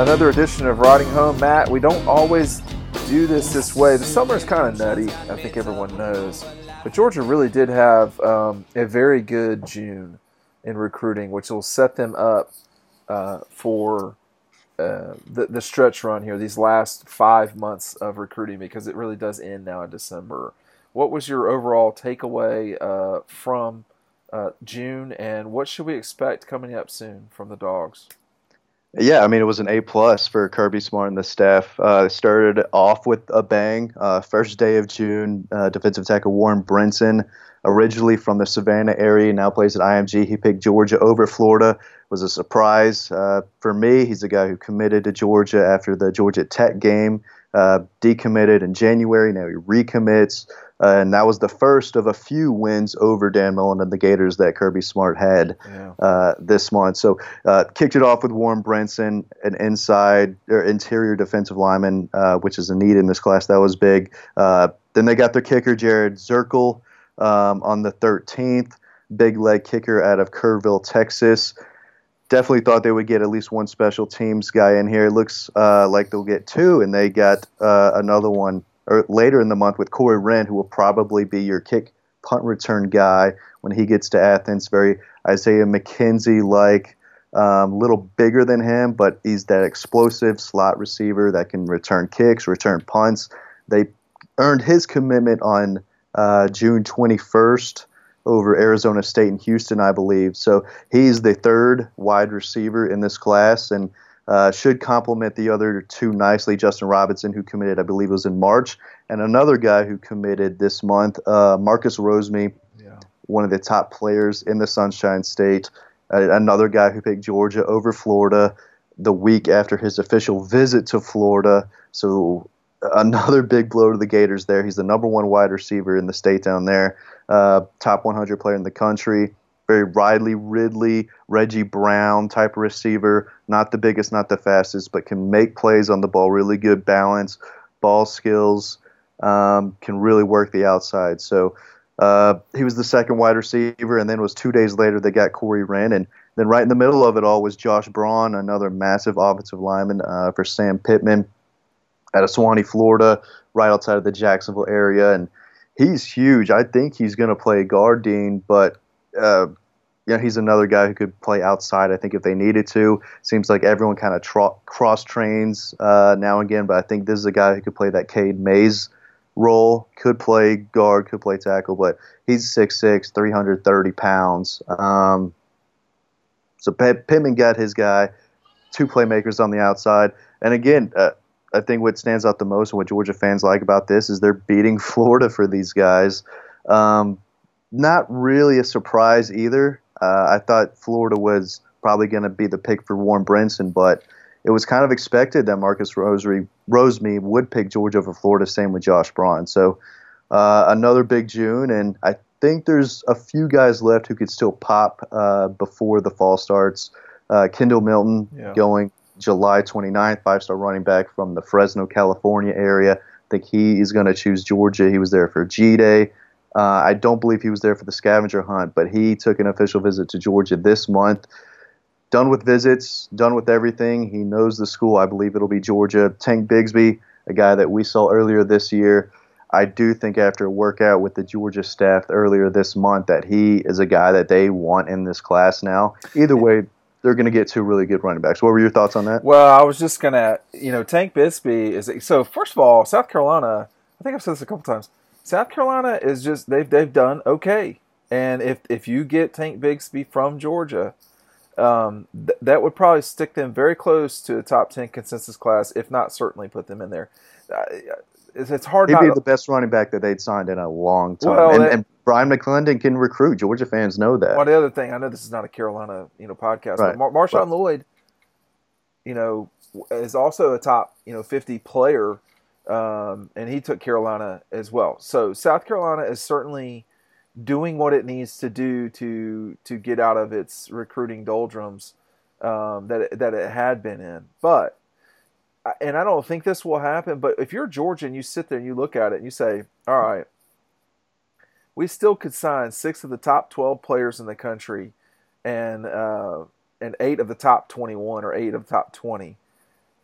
Another edition of Riding Home. Matt, we don't always do this this way. The summer is kind of nutty, I think everyone knows. But Georgia really did have um, a very good June in recruiting, which will set them up uh, for uh, the, the stretch run here, these last five months of recruiting, because it really does end now in December. What was your overall takeaway uh, from uh, June, and what should we expect coming up soon from the Dogs? Yeah, I mean it was an A plus for Kirby Smart and the staff. Uh, started off with a bang. Uh, first day of June, uh, defensive tackle Warren Brinson, originally from the Savannah area, now plays at IMG. He picked Georgia over Florida. Was a surprise uh, for me. He's a guy who committed to Georgia after the Georgia Tech game. Uh, decommitted in January. Now he recommits. Uh, and that was the first of a few wins over Dan Mullen and the Gators that Kirby Smart had yeah. uh, this month. So uh, kicked it off with Warren Brinson, an inside or interior defensive lineman, uh, which is a need in this class. That was big. Uh, then they got their kicker Jared Zirkel um, on the 13th, big leg kicker out of Kerrville, Texas. Definitely thought they would get at least one special teams guy in here. It looks uh, like they'll get two, and they got another one or later in the month with Corey Wren, who will probably be your kick punt return guy when he gets to Athens. Very Isaiah McKenzie like, um, little bigger than him, but he's that explosive slot receiver that can return kicks, return punts. They earned his commitment on uh, June 21st over Arizona State and Houston, I believe. So he's the third wide receiver in this class, and uh, should complement the other two nicely. Justin Robinson, who committed, I believe, was in March, and another guy who committed this month, uh, Marcus Rosemy, yeah. one of the top players in the Sunshine State. Uh, another guy who picked Georgia over Florida the week after his official visit to Florida. So another big blow to the Gators there. He's the number one wide receiver in the state down there, uh, top 100 player in the country very Riley Ridley, Reggie Brown type of receiver. Not the biggest, not the fastest, but can make plays on the ball. Really good balance, ball skills. Um, can really work the outside. So uh, he was the second wide receiver, and then it was two days later they got Corey Wren, and then right in the middle of it all was Josh Braun, another massive offensive lineman uh, for Sam Pittman out of Suwannee, Florida, right outside of the Jacksonville area, and he's huge. I think he's going to play guard, Dean, but uh, you know, he's another guy who could play outside. I think if they needed to, seems like everyone kind of cross trains uh, now and again. But I think this is a guy who could play that Cade Mays role. Could play guard, could play tackle, but he's 6'6", 330 pounds. Um, so Pittman got his guy, two playmakers on the outside, and again. Uh, I think what stands out the most and what Georgia fans like about this is they're beating Florida for these guys. Um, not really a surprise either. Uh, I thought Florida was probably going to be the pick for Warren Brinson, but it was kind of expected that Marcus Rosary, Rosemy would pick Georgia over Florida. Same with Josh Braun. So uh, another big June, and I think there's a few guys left who could still pop uh, before the fall starts. Uh, Kendall Milton yeah. going July 29th, five-star running back from the Fresno, California area. I think he is going to choose Georgia. He was there for G Day. Uh, I don't believe he was there for the scavenger hunt, but he took an official visit to Georgia this month. Done with visits, done with everything. He knows the school. I believe it'll be Georgia. Tank Bigsby, a guy that we saw earlier this year. I do think after a workout with the Georgia staff earlier this month that he is a guy that they want in this class now. Either way, they're going to get two really good running backs. What were your thoughts on that? Well, I was just going to, you know, Tank Bigsby is so. First of all, South Carolina. I think I've said this a couple times. South Carolina is just they've they've done okay, and if if you get Tank Bigsby from Georgia, um, th- that would probably stick them very close to a top ten consensus class, if not certainly put them in there. Uh, it's, it's, hard. He'd be to, the best running back that they'd signed in a long time, well, and, that, and, Brian McClendon can recruit. Georgia fans know that. Well, the other thing, I know this is not a Carolina you know podcast, right. but Mar- Marshawn right. Lloyd, you know, is also a top you know fifty player um, and he took Carolina as well. So South Carolina is certainly doing what it needs to do to to get out of its recruiting doldrums um, that it, that it had been in. But and I don't think this will happen. But if you're Georgia and you sit there and you look at it and you say, "All right, we still could sign six of the top twelve players in the country, and uh, and eight of the top twenty-one or eight of the top twenty."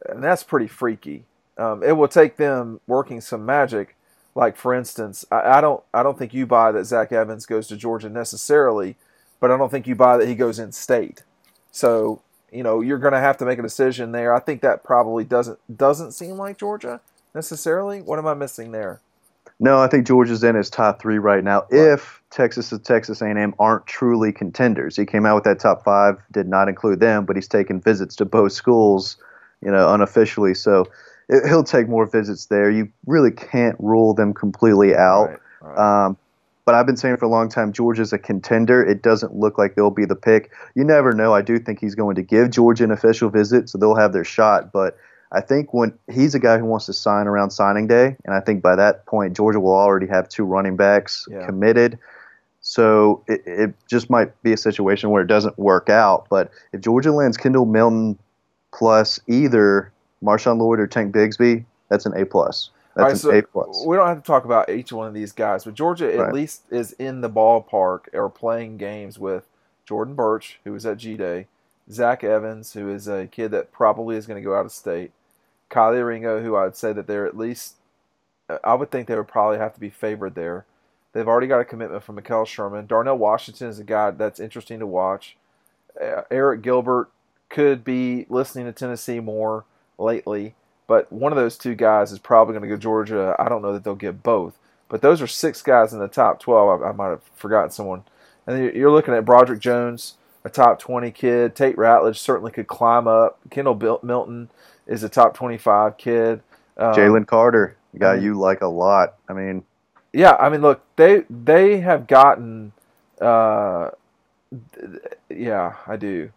and that's pretty freaky. Um, it will take them working some magic. Like for instance, I, I, don't I don't think you buy that Zach Evans goes to Georgia necessarily, but I don't think you buy that he goes in state. So you know you're going to have to make a decision there. I think that probably doesn't doesn't seem like Georgia necessarily. What am I missing there? No, I think Georgia's in his top three right now. Right. If Texas and Texas A&M aren't truly contenders, he came out with that top five, did not include them, but he's taken visits to both schools, you know, unofficially. So it, he'll take more visits there. You really can't rule them completely out. Right, right. Um, but I've been saying for a long time, Georgia's a contender. It doesn't look like they'll be the pick. You never know. I do think he's going to give Georgia an official visit, so they'll have their shot. But I think when he's a guy who wants to sign around signing day, and I think by that point Georgia will already have two running backs yeah. committed. So it, it just might be a situation where it doesn't work out. But if Georgia lands Kendall Milton plus either Marshawn Lloyd or Tank Bigsby, that's an A plus. That's right, so A plus. We don't have to talk about each one of these guys, but Georgia right. at least is in the ballpark or playing games with Jordan Burch, who was at G Day, Zach Evans, who is a kid that probably is going to go out of state, Kelee Ringo, who I would say that they're at least, I would think they would probably have to be favored there. They've already got a commitment from Mekhail Sherman. Darnell Washington is a guy that's interesting to watch. Uh, Eric Gilbert could be listening to Tennessee more lately, but one of those two guys is probably going to go Georgia. I don't know that they'll get both, but those are six guys in the top 12. I, I might have forgotten someone. And you're looking at Broderick Jones, a top 20 kid. Tate Ratledge certainly could climb up. Kendall Milton is a top 25 kid. Um, Jalen Carter, guy I mean, you like a lot. I mean, yeah, I mean, look, they they have gotten, uh, yeah, I do,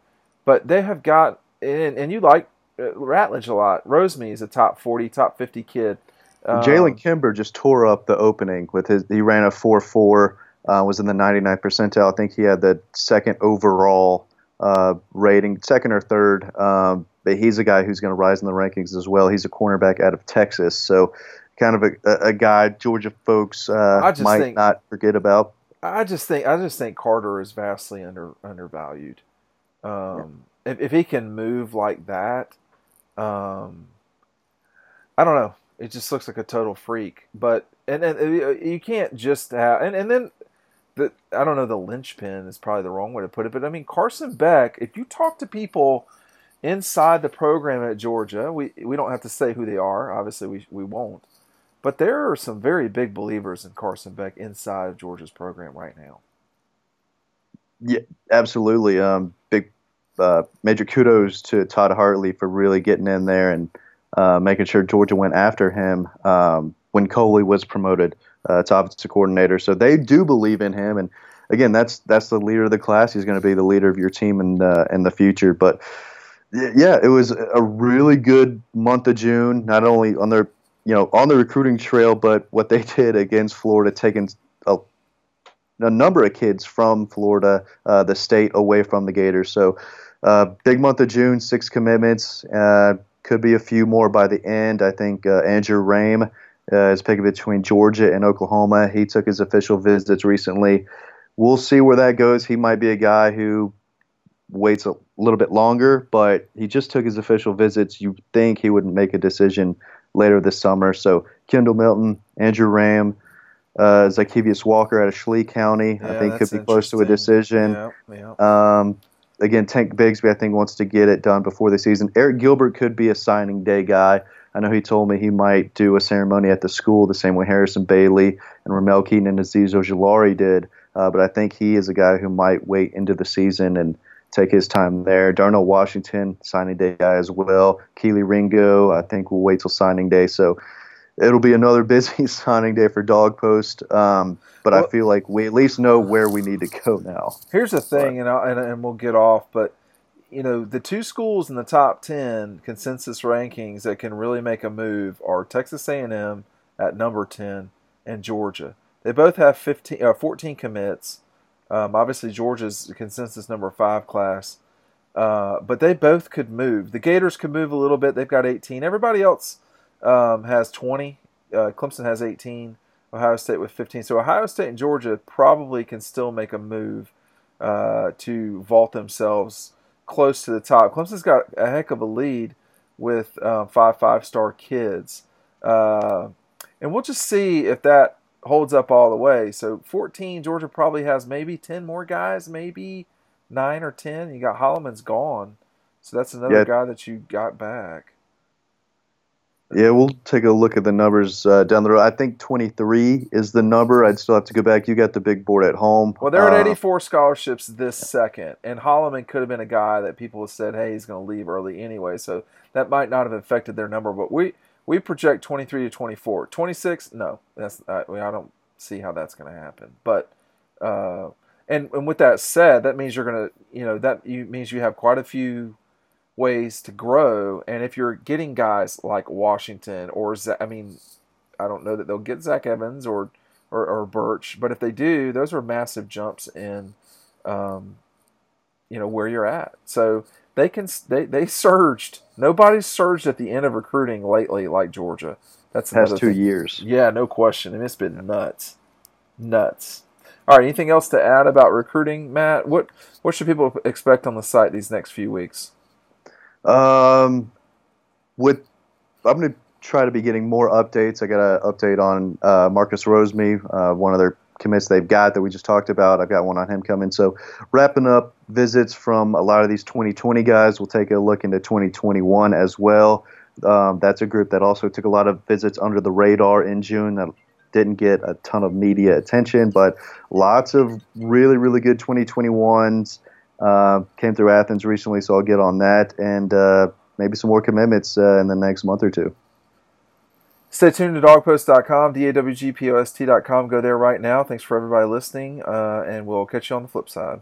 but they have got, and, and you like Ratledge a lot. Rosemy is a top 40, top 50 kid. Um, Jalen Kimber just tore up the opening with his. He ran a four four. Uh, was in the 99 percentile. I think he had the second overall uh, rating, second or third. Um, but he's a guy who's going to rise in the rankings as well. He's a cornerback out of Texas, so kind of a, a guy Georgia folks uh, might think, not forget about. I just think I just think Carter is vastly under undervalued. Um, yeah. if, if he can move like that, um, I don't know. It just looks like a total freak. But and, and uh, you can't just have and, and then the I don't know the linchpin is probably the wrong way to put it. But I mean Carson Beck. If you talk to people inside the program at Georgia, we we don't have to say who they are. Obviously, we we won't. But there are some very big believers in Carson Beck inside of Georgia's program right now. Yeah, absolutely. Um, big uh, major kudos to Todd Hartley for really getting in there and uh, making sure Georgia went after him um, when Coley was promoted uh, to offensive coordinator. So they do believe in him, and again, that's that's the leader of the class. He's going to be the leader of your team in in the future. But yeah, it was a really good month of June. Not only on their, you know, on the recruiting trail, but what they did against Florida, taking a, a number of kids from Florida, uh, the state, away from the Gators. So, uh, big month of June, six commitments. Uh, could be a few more by the end. I think uh, Andrew Raym uh, is picking between Georgia and Oklahoma. He took his official visits recently. We'll see where that goes. He might be a guy who waits a little bit longer, but he just took his official visits. You think he would make a decision later this summer. So Kendall Milton, Andrew Raym, uh, Walker out of Schley County, yeah, I think could be close to a decision. Yeah, yeah. Um, again, Tank Bigsby, I think, wants to get it done before the season. Eric Gilbert could be a signing day guy. I know he told me he might do a ceremony at the school the same way Harrison Bailey and Ramel Keyton and Azeez Ojulari did. Uh, but I think he is a guy who might wait into the season and – take his time there. Darnell Washington, signing day guy as well. Kelee Ringo, I think we'll wait till signing day. So it'll be another busy signing day for Dawg Post. Um, but well, I feel like we at least know where we need to go now. Here's the thing, and, and, and we'll get off, but you know the two schools in the top 10 consensus rankings that can really make a move are texas a&m at number 10 and georgia they both have 15, uh, 14 commits um, obviously, Georgia's consensus number five class, uh, but they both could move. The Gators could move a little bit. They've got 18. Everybody else um, has 20. Uh, Clemson has 18. Ohio State with 15. So Ohio State and Georgia probably can still make a move uh, to vault themselves close to the top. Clemson's got a heck of a lead with uh, five five star kids, uh, and we'll just see if that holds up all the way. So 14, Georgia probably has maybe 10 more guys, maybe nine or 10. You got Holloman's gone, so that's another yeah. guy that you got back. Yeah, we'll take a look at the numbers uh, down the road. I think 23 is the number. I'd still have to go back. You got the big board at home. Well, they're at uh, 84 scholarships this second, and Holloman could have been a guy that people have said, "Hey, he's going to leave early anyway," so that might not have affected their number. But we we project 23 to 24. 26, no, that's I, I don't see how that's going to happen. But uh, and and with that said, that means you're going to you know that you, means you have quite a few ways to grow. And if you're getting guys like Washington or I mean, I don't know that they'll get Zach Evans or or, or Burch, but if they do, those are massive jumps in, um, you know, where you're at. So they can they they surged. Nobody's surged at the end of recruiting lately like Georgia. That's past two thing. years. Yeah, no question. And it's been nuts, nuts. All right. Anything else to add about recruiting, Matt? What what should people expect on the site these next few weeks? Um, with I'm going to try to be getting more updates. I got an update on uh, Marcus Rosemy, uh, one of their commits they've got that we just talked about. I've got one on him coming. So wrapping up visits from a lot of these 2020 guys. We'll take a look into 2021 as well. Um, that's a group that also took a lot of visits under the radar in June that didn't get a ton of media attention, but lots of really, really good 2021s. Uh, came through Athens recently, so I'll get on that and uh, maybe some more commitments uh, in the next month or two. Stay tuned to dogpost.com, dawgpost.com. Go there right now. Thanks for everybody listening, uh, and we'll catch you on the flip side.